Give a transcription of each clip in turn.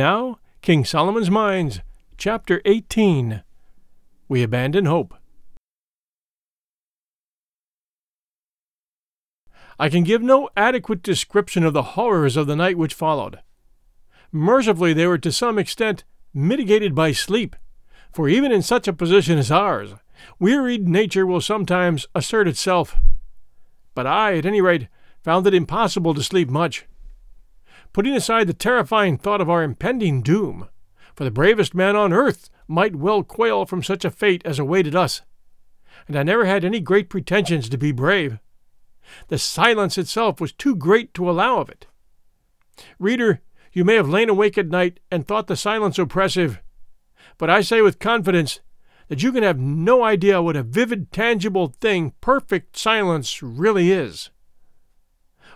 Now, King Solomon's Mines, Chapter 18 We Abandon Hope. I can give no adequate description of the horrors of the night which followed. Mercifully, they were to some extent mitigated by sleep, for even in such a position as ours, wearied nature will sometimes assert itself. But I, at any rate, found it impossible to sleep much. Putting aside the terrifying thought of our impending doom, for the bravest man on earth might well quail from such a fate as awaited us, and I never had any great pretensions to be brave. The silence itself was too great to allow of it. Reader, you may have lain awake at night and thought the silence oppressive, but I say with confidence that you can have no idea what a vivid, tangible thing perfect silence really is.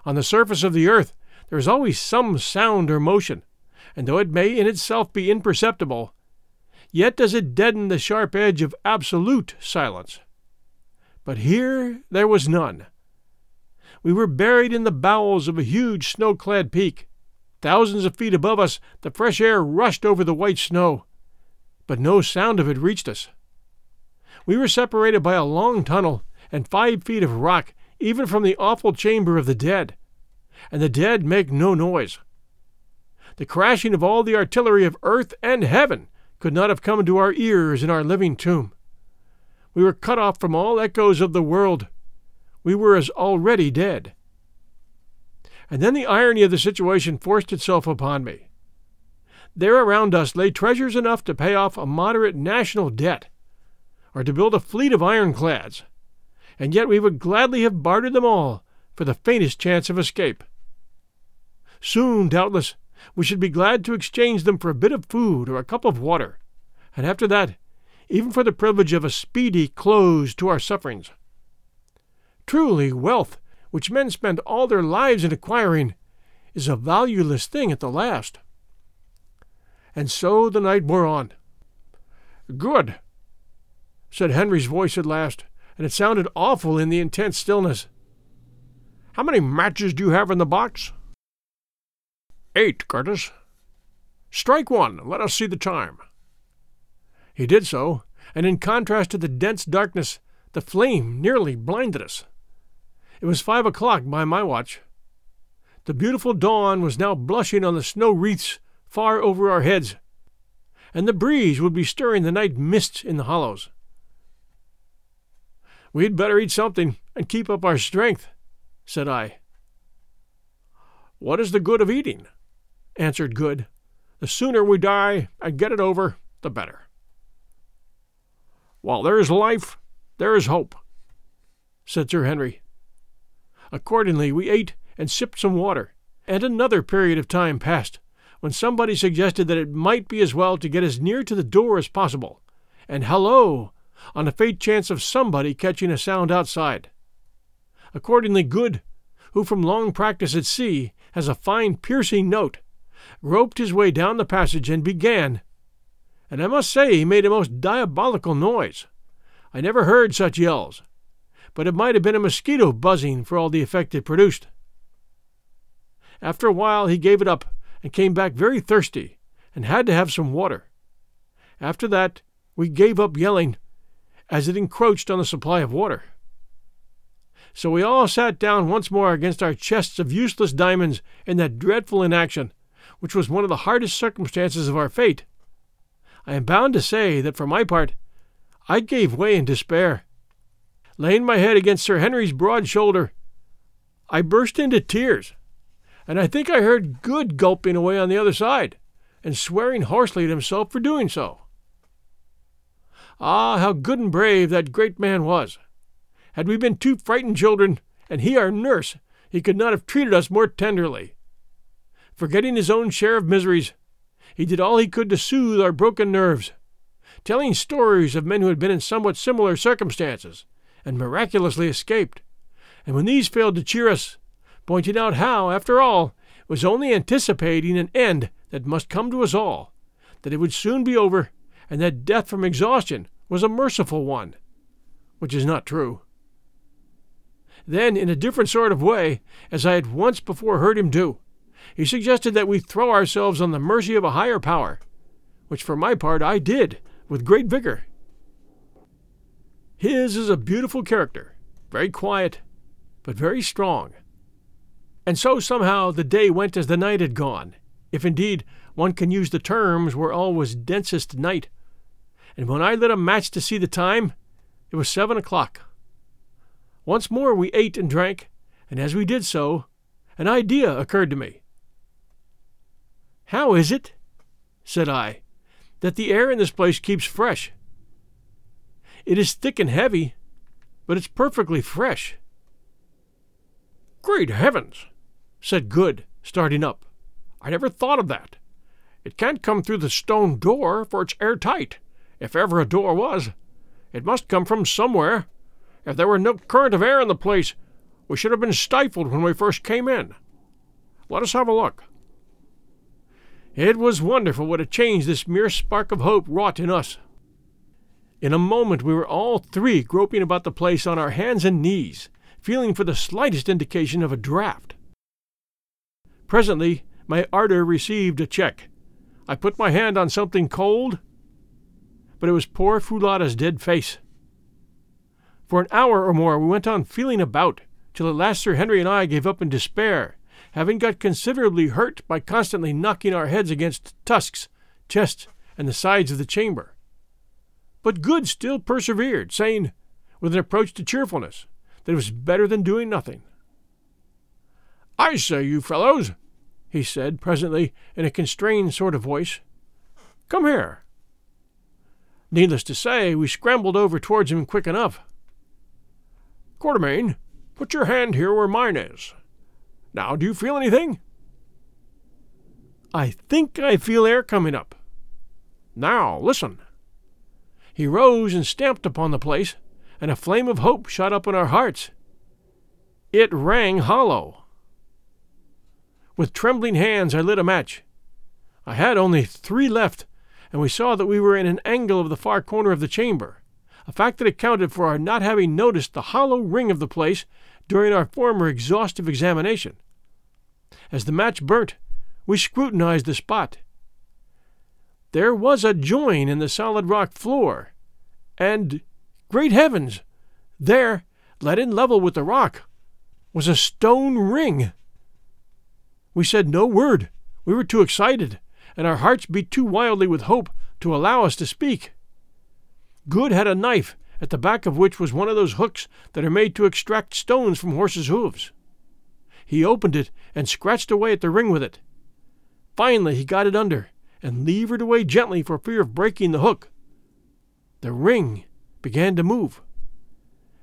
On the surface of the earth, there is always some sound or motion, and though it may in itself be imperceptible, yet does it deaden the sharp edge of absolute silence. But here there was none. We were buried in the bowels of a huge snow clad peak. Thousands of feet above us, the fresh air rushed over the white snow, but no sound of it reached us. We were separated by a long tunnel and five feet of rock, even from the awful chamber of the dead and the dead make no noise. The crashing of all the artillery of earth and heaven could not have come to our ears in our living tomb. We were cut off from all echoes of the world. We were as already dead. And then the irony of the situation forced itself upon me. There around us lay treasures enough to pay off a moderate national debt, or to build a fleet of ironclads, and yet we would gladly have bartered them all for the faintest chance of escape. Soon, doubtless, we should be glad to exchange them for a bit of food or a cup of water, and after that, even for the privilege of a speedy close to our sufferings. Truly, wealth, which men spend all their lives in acquiring, is a valueless thing at the last. And so the night wore on. Good, said Henry's voice at last, and it sounded awful in the intense stillness. How many matches do you have in the box? Eight, Curtis. Strike one. Let us see the time. He did so, and in contrast to the dense darkness, the flame nearly blinded us. It was five o'clock by my watch. The beautiful dawn was now blushing on the snow wreaths far over our heads, and the breeze would be stirring the night mists in the hollows. We'd better eat something and keep up our strength, said I. What is the good of eating? Answered Good. The sooner we die and get it over, the better. While there is life, there is hope, said Sir Henry. Accordingly, we ate and sipped some water, and another period of time passed, when somebody suggested that it might be as well to get as near to the door as possible, and hallo, on the faint chance of somebody catching a sound outside. Accordingly, Good, who from long practice at sea has a fine piercing note, groped his way down the passage and began. And I must say he made a most diabolical noise. I never heard such yells, but it might have been a mosquito buzzing for all the effect it produced. After a while he gave it up and came back very thirsty and had to have some water. After that we gave up yelling, as it encroached on the supply of water. So we all sat down once more against our chests of useless diamonds in that dreadful inaction, which was one of the hardest circumstances of our fate. I am bound to say that for my part, I gave way in despair. Laying my head against Sir Henry's broad shoulder, I burst into tears, and I think I heard Good gulping away on the other side, and swearing hoarsely at himself for doing so. Ah, how good and brave that great man was! Had we been two frightened children, and he our nurse, he could not have treated us more tenderly. Forgetting his own share of miseries, he did all he could to soothe our broken nerves, telling stories of men who had been in somewhat similar circumstances and miraculously escaped. And when these failed to cheer us, pointing out how, after all, it was only anticipating an end that must come to us all, that it would soon be over, and that death from exhaustion was a merciful one, which is not true. Then, in a different sort of way, as I had once before heard him do, he suggested that we throw ourselves on the mercy of a higher power, which for my part I did with great vigor. His is a beautiful character, very quiet, but very strong. And so somehow the day went as the night had gone, if indeed one can use the terms where all was densest night. And when I lit a match to see the time, it was seven o'clock. Once more we ate and drank, and as we did so, an idea occurred to me. How is it, said I, that the air in this place keeps fresh? It is thick and heavy, but it's perfectly fresh. Great heavens, said Good, starting up. I never thought of that. It can't come through the stone door, for it's airtight, if ever a door was. It must come from somewhere. If there were no current of air in the place, we should have been stifled when we first came in. Let us have a look. It was wonderful what a change this mere spark of hope wrought in us. In a moment we were all three groping about the place on our hands and knees, feeling for the slightest indication of a draught. Presently my ardor received a check. I put my hand on something cold, but it was poor Foulata's dead face. For an hour or more we went on feeling about, till at last Sir Henry and I gave up in despair, having got considerably hurt by constantly knocking our heads against tusks, chests, and the sides of the chamber. But Good still persevered, saying, with an approach to cheerfulness, that it was better than doing nothing. I say, you fellows, he said presently in a constrained sort of voice, come here. Needless to say, we scrambled over towards him quick enough. Quatermain, put your hand here where mine is. Now, do you feel anything? I think I feel air coming up. Now, listen. He rose and stamped upon the place, and a flame of hope shot up in our hearts. It rang hollow. With trembling hands, I lit a match. I had only three left, and we saw that we were in an angle of the far corner of the chamber, a fact that accounted for our not having noticed the hollow ring of the place during our former exhaustive examination. As the match burnt, we scrutinized the spot. There was a join in the solid rock floor. And, great heavens! There, let in level with the rock, was a stone ring. We said no word. We were too excited, and our hearts beat too wildly with hope to allow us to speak. Good had a knife, at the back of which was one of those hooks that are made to extract stones from horses' hoofs. He opened it and scratched away at the ring with it. Finally, he got it under, and levered away gently for fear of breaking the hook. The ring began to move.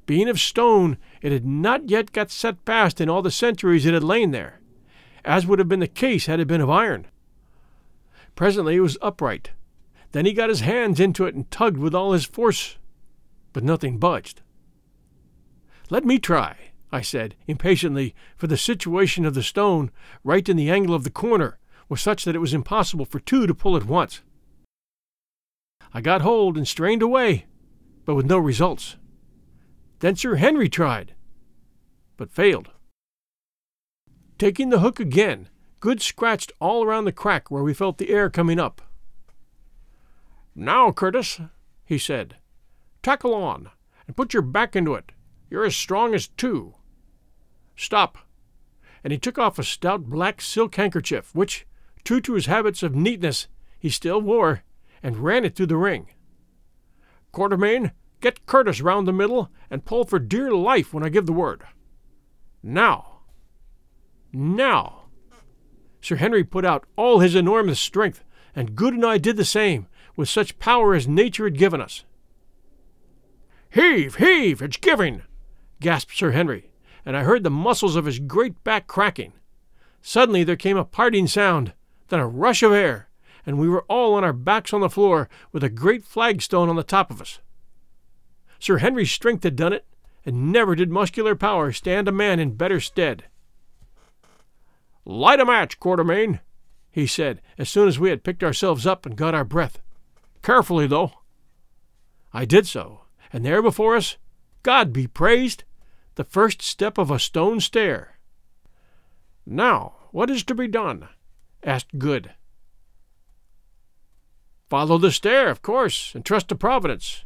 Being of stone, it had not yet got set fast in all the centuries it had lain there, as would have been the case had it been of iron. Presently it was upright. Then he got his hands into it and tugged with all his force, but nothing budged. Let me try, I said impatiently, for the situation of the stone, right in the angle of the corner, was such that it was impossible for two to pull at once. I got hold and strained away, but with no results. Then Sir Henry tried, but failed. Taking the hook again, Good scratched all around the crack where we felt the air coming up. Now, Curtis, he said, tackle on and put your back into it. You're as strong as two. Stop. And he took off a stout black silk handkerchief, which, true to his habits of neatness, he still wore, and ran it through the ring. Quatermain, get Curtis round the middle and pull for dear life when I give the word. Now. Now. Sir Henry put out all his enormous strength, and Good and I did the same, with such power as nature had given us. Heave, heave, it's giving, gasped Sir Henry, and I heard the muscles of his great back cracking. Suddenly there came a parting sound, then a rush of air, and we were all on our backs on the floor with a great flagstone on the top of us. Sir Henry's strength had done it, and never did muscular power stand a man in better stead. Light a match, Quatermain, he said, as soon as we had picked ourselves up and got our breath. Carefully, though. I did so, and there before us, God be praised, the first step of a stone stair. Now, what is to be done? asked Good. Follow the stair, of course, and trust to Providence.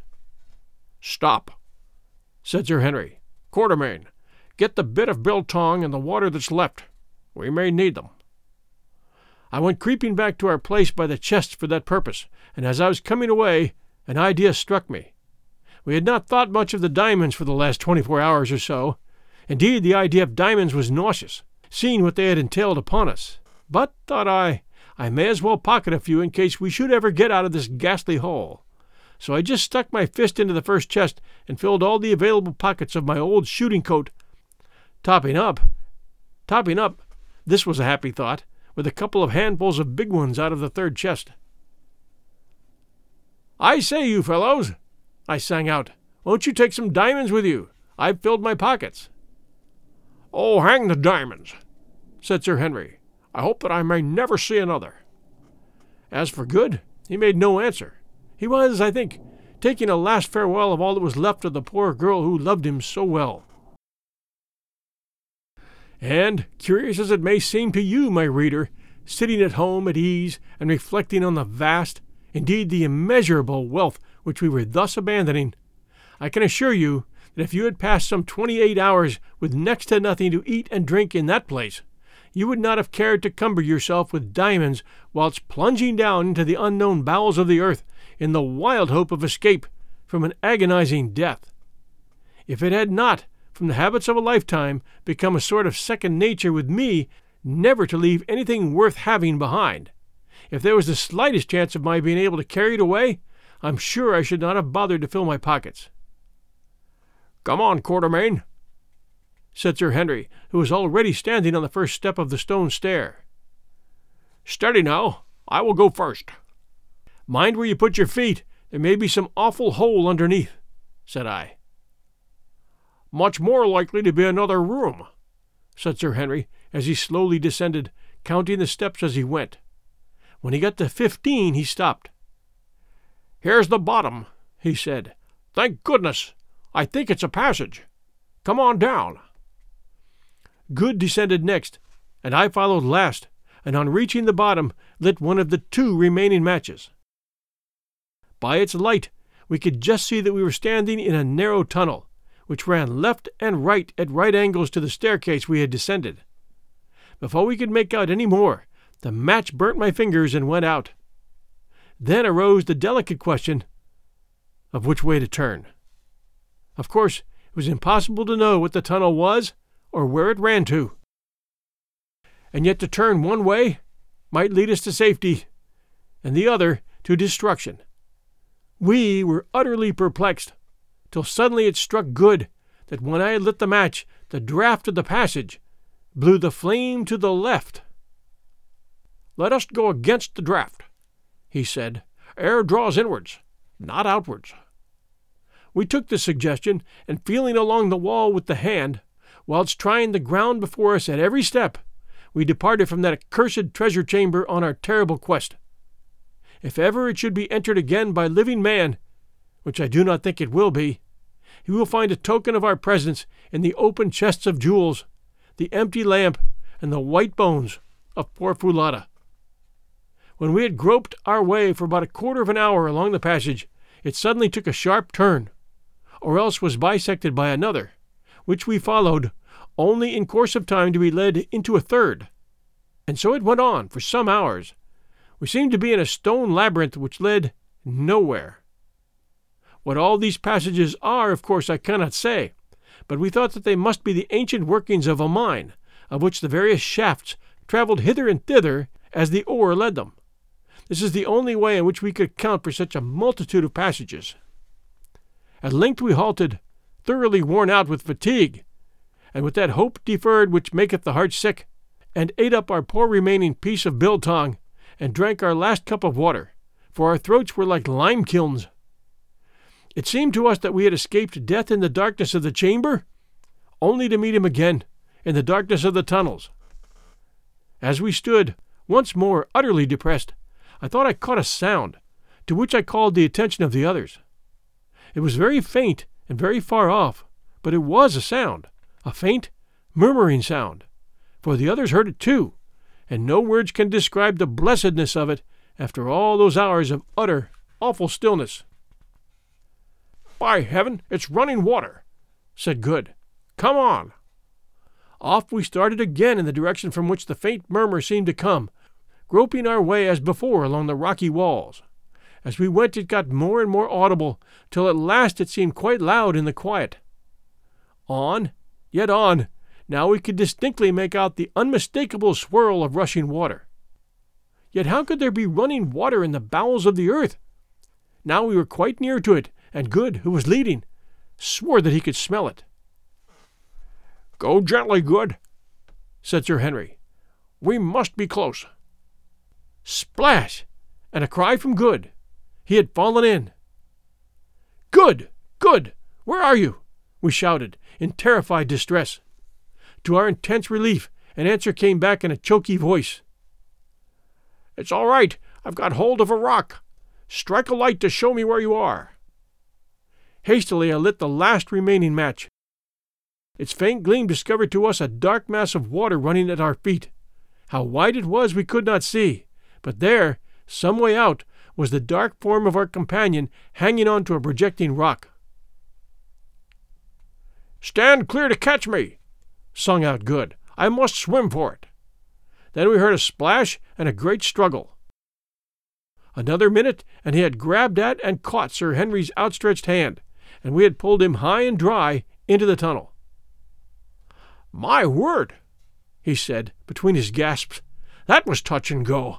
Stop, said Sir Henry. Quatermain, get the bit of biltong and the water that's left. We may need them. I went creeping back to our place by the chest for that purpose, and as I was coming away, an idea struck me. We had not thought much of the diamonds for the last twenty four hours or so. Indeed, the idea of diamonds was nauseous, seeing what they had entailed upon us. But, thought I, I may as well pocket a few in case we should ever get out of this ghastly hole. So I just stuck my fist into the first chest and filled all the available pockets of my old shooting coat, topping up, topping up, this was a happy thought, with a couple of handfuls of big ones out of the third chest. I say, you fellows, I sang out, won't you take some diamonds with you? I've filled my pockets. Oh, hang the diamonds, said Sir Henry. I hope that I may never see another. As for Good, he made no answer. He was, I think, taking a last farewell of all that was left of the poor girl who loved him so well. And, curious as it may seem to you, my reader, sitting at home at ease and reflecting on the vast, indeed the immeasurable, wealth which we were thus abandoning, I can assure you that if you had passed some twenty eight hours with next to nothing to eat and drink in that place, you would not have cared to cumber yourself with diamonds whilst plunging down into the unknown bowels of the earth in the wild hope of escape from an agonizing death. If it had not, from the habits of a lifetime, become a sort of second nature with me never to leave anything worth having behind, if there was the slightest chance of my being able to carry it away, I'm sure I should not have bothered to fill my pockets. Come on, Quatermain, said Sir Henry, who was already standing on the first step of the stone stair. Steady now. I will go first. Mind where you put your feet. There may be some awful hole underneath, said I. Much more likely to be another room, said Sir Henry, as he slowly descended, counting the steps as he went. When he got to fifteen, he stopped. Here's the bottom, he said. Thank goodness! I think it's a passage. Come on down. Good descended next, and I followed last, and on reaching the bottom lit one of the two remaining matches. By its light, we could just see that we were standing in a narrow tunnel, which ran left and right at right angles to the staircase we had descended. Before we could make out any more, the match burnt my fingers and went out. Then arose the delicate question of which way to turn. Of course, it was impossible to know what the tunnel was or where it ran to. And yet to turn one way might lead us to safety, and the other to destruction. We were utterly perplexed, till suddenly it struck Good that when I had lit the match, the draught of the passage blew the flame to the left. Let us go against the draught, he said. Air draws inwards, not outwards. We took the suggestion, and feeling along the wall with the hand, whilst trying the ground before us at every step, we departed from that accursed treasure chamber on our terrible quest. If ever it should be entered again by living man, which I do not think it will be, he will find a token of our presence in the open chests of jewels, the empty lamp, and the white bones of poor Foulata. When we had groped our way for about a quarter of an hour along the passage, it suddenly took a sharp turn, or else was bisected by another, which we followed, only in course of time to be led into a third. And so it went on for some hours. We seemed to be in a stone labyrinth which led nowhere. What all these passages are, of course, I cannot say, but we thought that they must be the ancient workings of a mine, of which the various shafts travelled hither and thither as the ore led them. This is the only way in which we could account for such a multitude of passages. At length we halted, thoroughly worn out with fatigue, and with that hope deferred which maketh the heart sick, and ate up our poor remaining piece of biltong, and drank our last cup of water, for our throats were like lime kilns. It seemed to us that we had escaped death in the darkness of the chamber, only to meet him again in the darkness of the tunnels. As we stood, once more utterly depressed, I thought I caught a sound, to which I called the attention of the others. It was very faint and very far off, but it was a sound, a faint, murmuring sound, for the others heard it too, and no words can describe the blessedness of it after all those hours of utter, awful stillness. By heaven, it's running water, said Good. Come on. Off we started again in the direction from which the faint murmur seemed to come, groping our way as before along the rocky walls. As we went, it got more and more audible, till at last it seemed quite loud in the quiet. On, yet on, now we could distinctly make out the unmistakable swirl of rushing water. Yet how could there be running water in the bowels of the earth? Now we were quite near to it, and Good, who was leading, swore that he could smell it. Go gently, Good, said Sir Henry. We must be close. Splash! And a cry from Good. He had fallen in. Good! Good! Where are you? we shouted, in terrified distress. To our intense relief, an answer came back in a choky voice. It's all right. I've got hold of a rock. Strike a light to show me where you are. Hastily I lit the last remaining match. Its faint gleam discovered to us a dark mass of water running at our feet. How wide it was we could not see, but there, some way out, was the dark form of our companion hanging on to a projecting rock. Stand clear to catch me, sung out Good. I must swim for it. Then we heard a splash and a great struggle. Another minute, and he had grabbed at and caught Sir Henry's outstretched hand, and we had pulled him high and dry into the tunnel. My word, he said between his gasps, that was touch and go.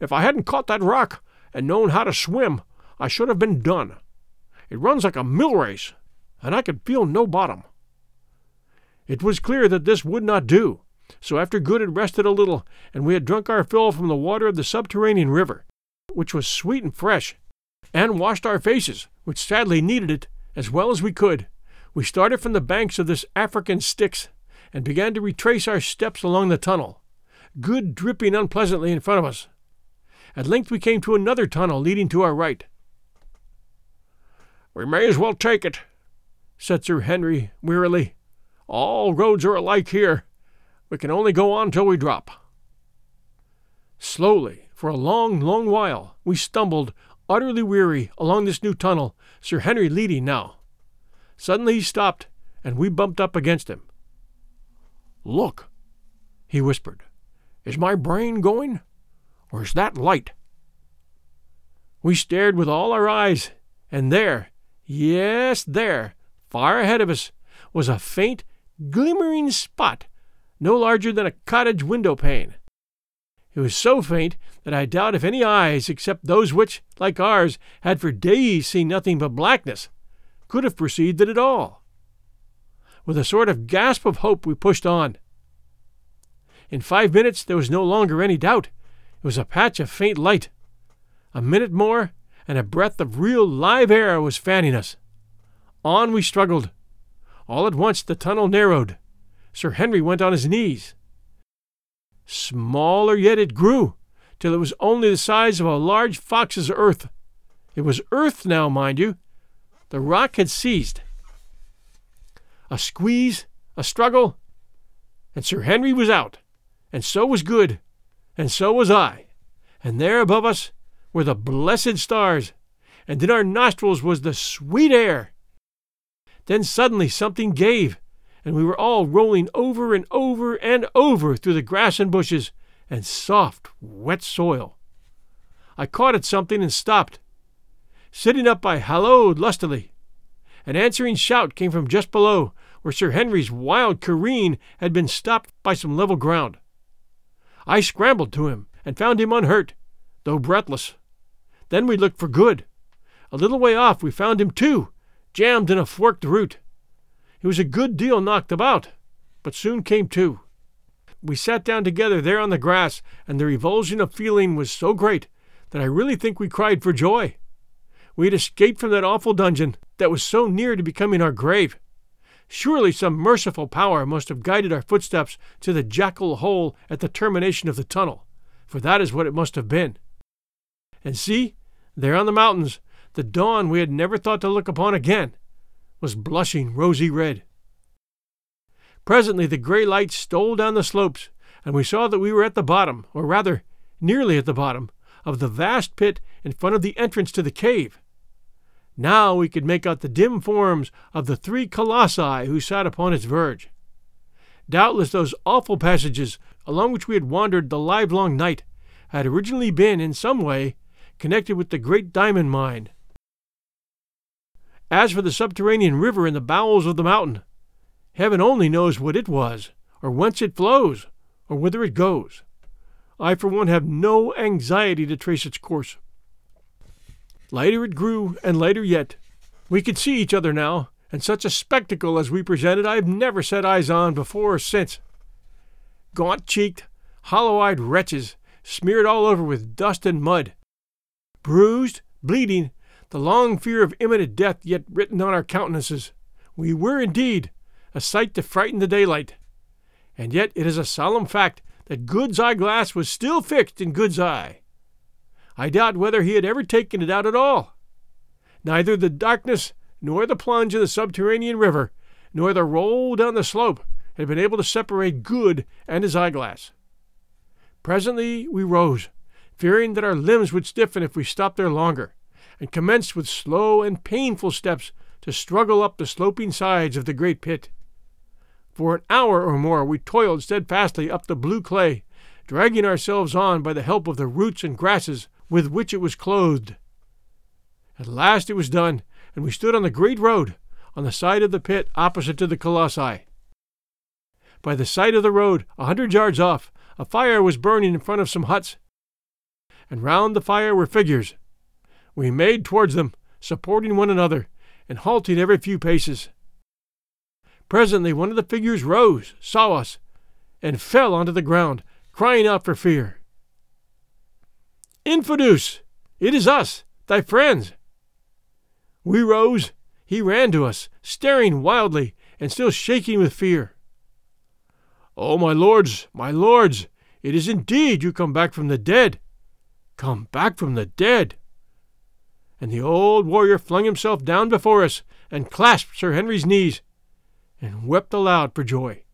If I hadn't caught that rock and known how to swim, I should have been done. It runs like a mill race, and I could feel no bottom. It was clear that this would not do, so after Good had rested a little, and we had drunk our fill from the water of the subterranean river, which was sweet and fresh, and washed our faces, which sadly needed it, as well as we could, we started from the banks of this African Styx, and began to retrace our steps along the tunnel, Good dripping unpleasantly in front of us. At length we came to another tunnel leading to our right. We may as well take it, said Sir Henry wearily. All roads are alike here. We can only go on till we drop. Slowly, for a long, long while, we stumbled, utterly weary, along this new tunnel, Sir Henry leading now. Suddenly he stopped, and we bumped up against him. Look, he whispered. Is my brain going? Is that light? We stared with all our eyes, and there, yes, there, far ahead of us, was a faint, glimmering spot, no larger than a cottage window pane. It was so faint that I doubt if any eyes, except those which, like ours, had for days seen nothing but blackness, could have perceived it at all. With a sort of gasp of hope, we pushed on. In five minutes there was no longer any doubt. It was a patch of faint light. A minute more, and a breath of real live air was fanning us. On we struggled. All at once the tunnel narrowed. Sir Henry went on his knees. Smaller yet it grew, till it was only the size of a large fox's earth. It was earth now, mind you. The rock had ceased. A squeeze, a struggle, and Sir Henry was out, and so was Good, and so was I, and there above us were the blessed stars, and in our nostrils was the sweet air. Then suddenly something gave, and we were all rolling over and over and over through the grass and bushes and soft, wet soil. I caught at something and stopped. Sitting up, I halloed lustily. An answering shout came from just below, where Sir Henry's wild careen had been stopped by some level ground. I scrambled to him and found him unhurt, though breathless. Then we looked for Good. A little way off we found him too, jammed in a forked root. He was a good deal knocked about, but soon came to. We sat down together there on the grass, and the revulsion of feeling was so great that I really think we cried for joy. We had escaped from that awful dungeon that was so near to becoming our grave. Surely some merciful power must have guided our footsteps to the jackal hole at the termination of the tunnel, for that is what it must have been. And see, there on the mountains, the dawn we had never thought to look upon again was blushing rosy red. Presently the gray light stole down the slopes, and we saw that we were at the bottom, or rather, nearly at the bottom, of the vast pit in front of the entrance to the cave. Now we could make out the dim forms of the three colossi who sat upon its verge. Doubtless those awful passages along which we had wandered the livelong night had originally been, in some way, connected with the great diamond mine. As for the subterranean river in the bowels of the mountain, heaven only knows what it was, or whence it flows, or whither it goes. I, for one, have no anxiety to trace its course. Lighter it grew, and lighter yet. We could see each other now, and such a spectacle as we presented I have never set eyes on before or since. Gaunt cheeked, hollow eyed wretches, smeared all over with dust and mud. Bruised, bleeding, the long fear of imminent death yet written on our countenances. We were indeed a sight to frighten the daylight. And yet it is a solemn fact that Good's eyeglass was still fixed in Good's eye. I doubt whether he had ever taken it out at all. Neither the darkness, nor the plunge in the subterranean river, nor the roll down the slope had been able to separate Good and his eyeglass. Presently we rose, fearing that our limbs would stiffen if we stopped there longer, and commenced with slow and painful steps to struggle up the sloping sides of the great pit. For an hour or more we toiled steadfastly up the blue clay, dragging ourselves on by the help of the roots and grasses with which it was clothed. At last it was done, and we stood on the great road, on the side of the pit opposite to the colossi. By the side of the road, a hundred yards off, a fire was burning in front of some huts, and round the fire were figures. We made towards them, supporting one another, and halting every few paces. Presently one of the figures rose, saw us, and fell onto the ground, crying out for fear. Infadoos! It is us, thy friends! We rose. He ran to us, staring wildly, and still shaking with fear. Oh, my lords, my lords, it is indeed you come back from the dead. Come back from the dead. And the old warrior flung himself down before us, and clasped Sir Henry's knees, and wept aloud for joy.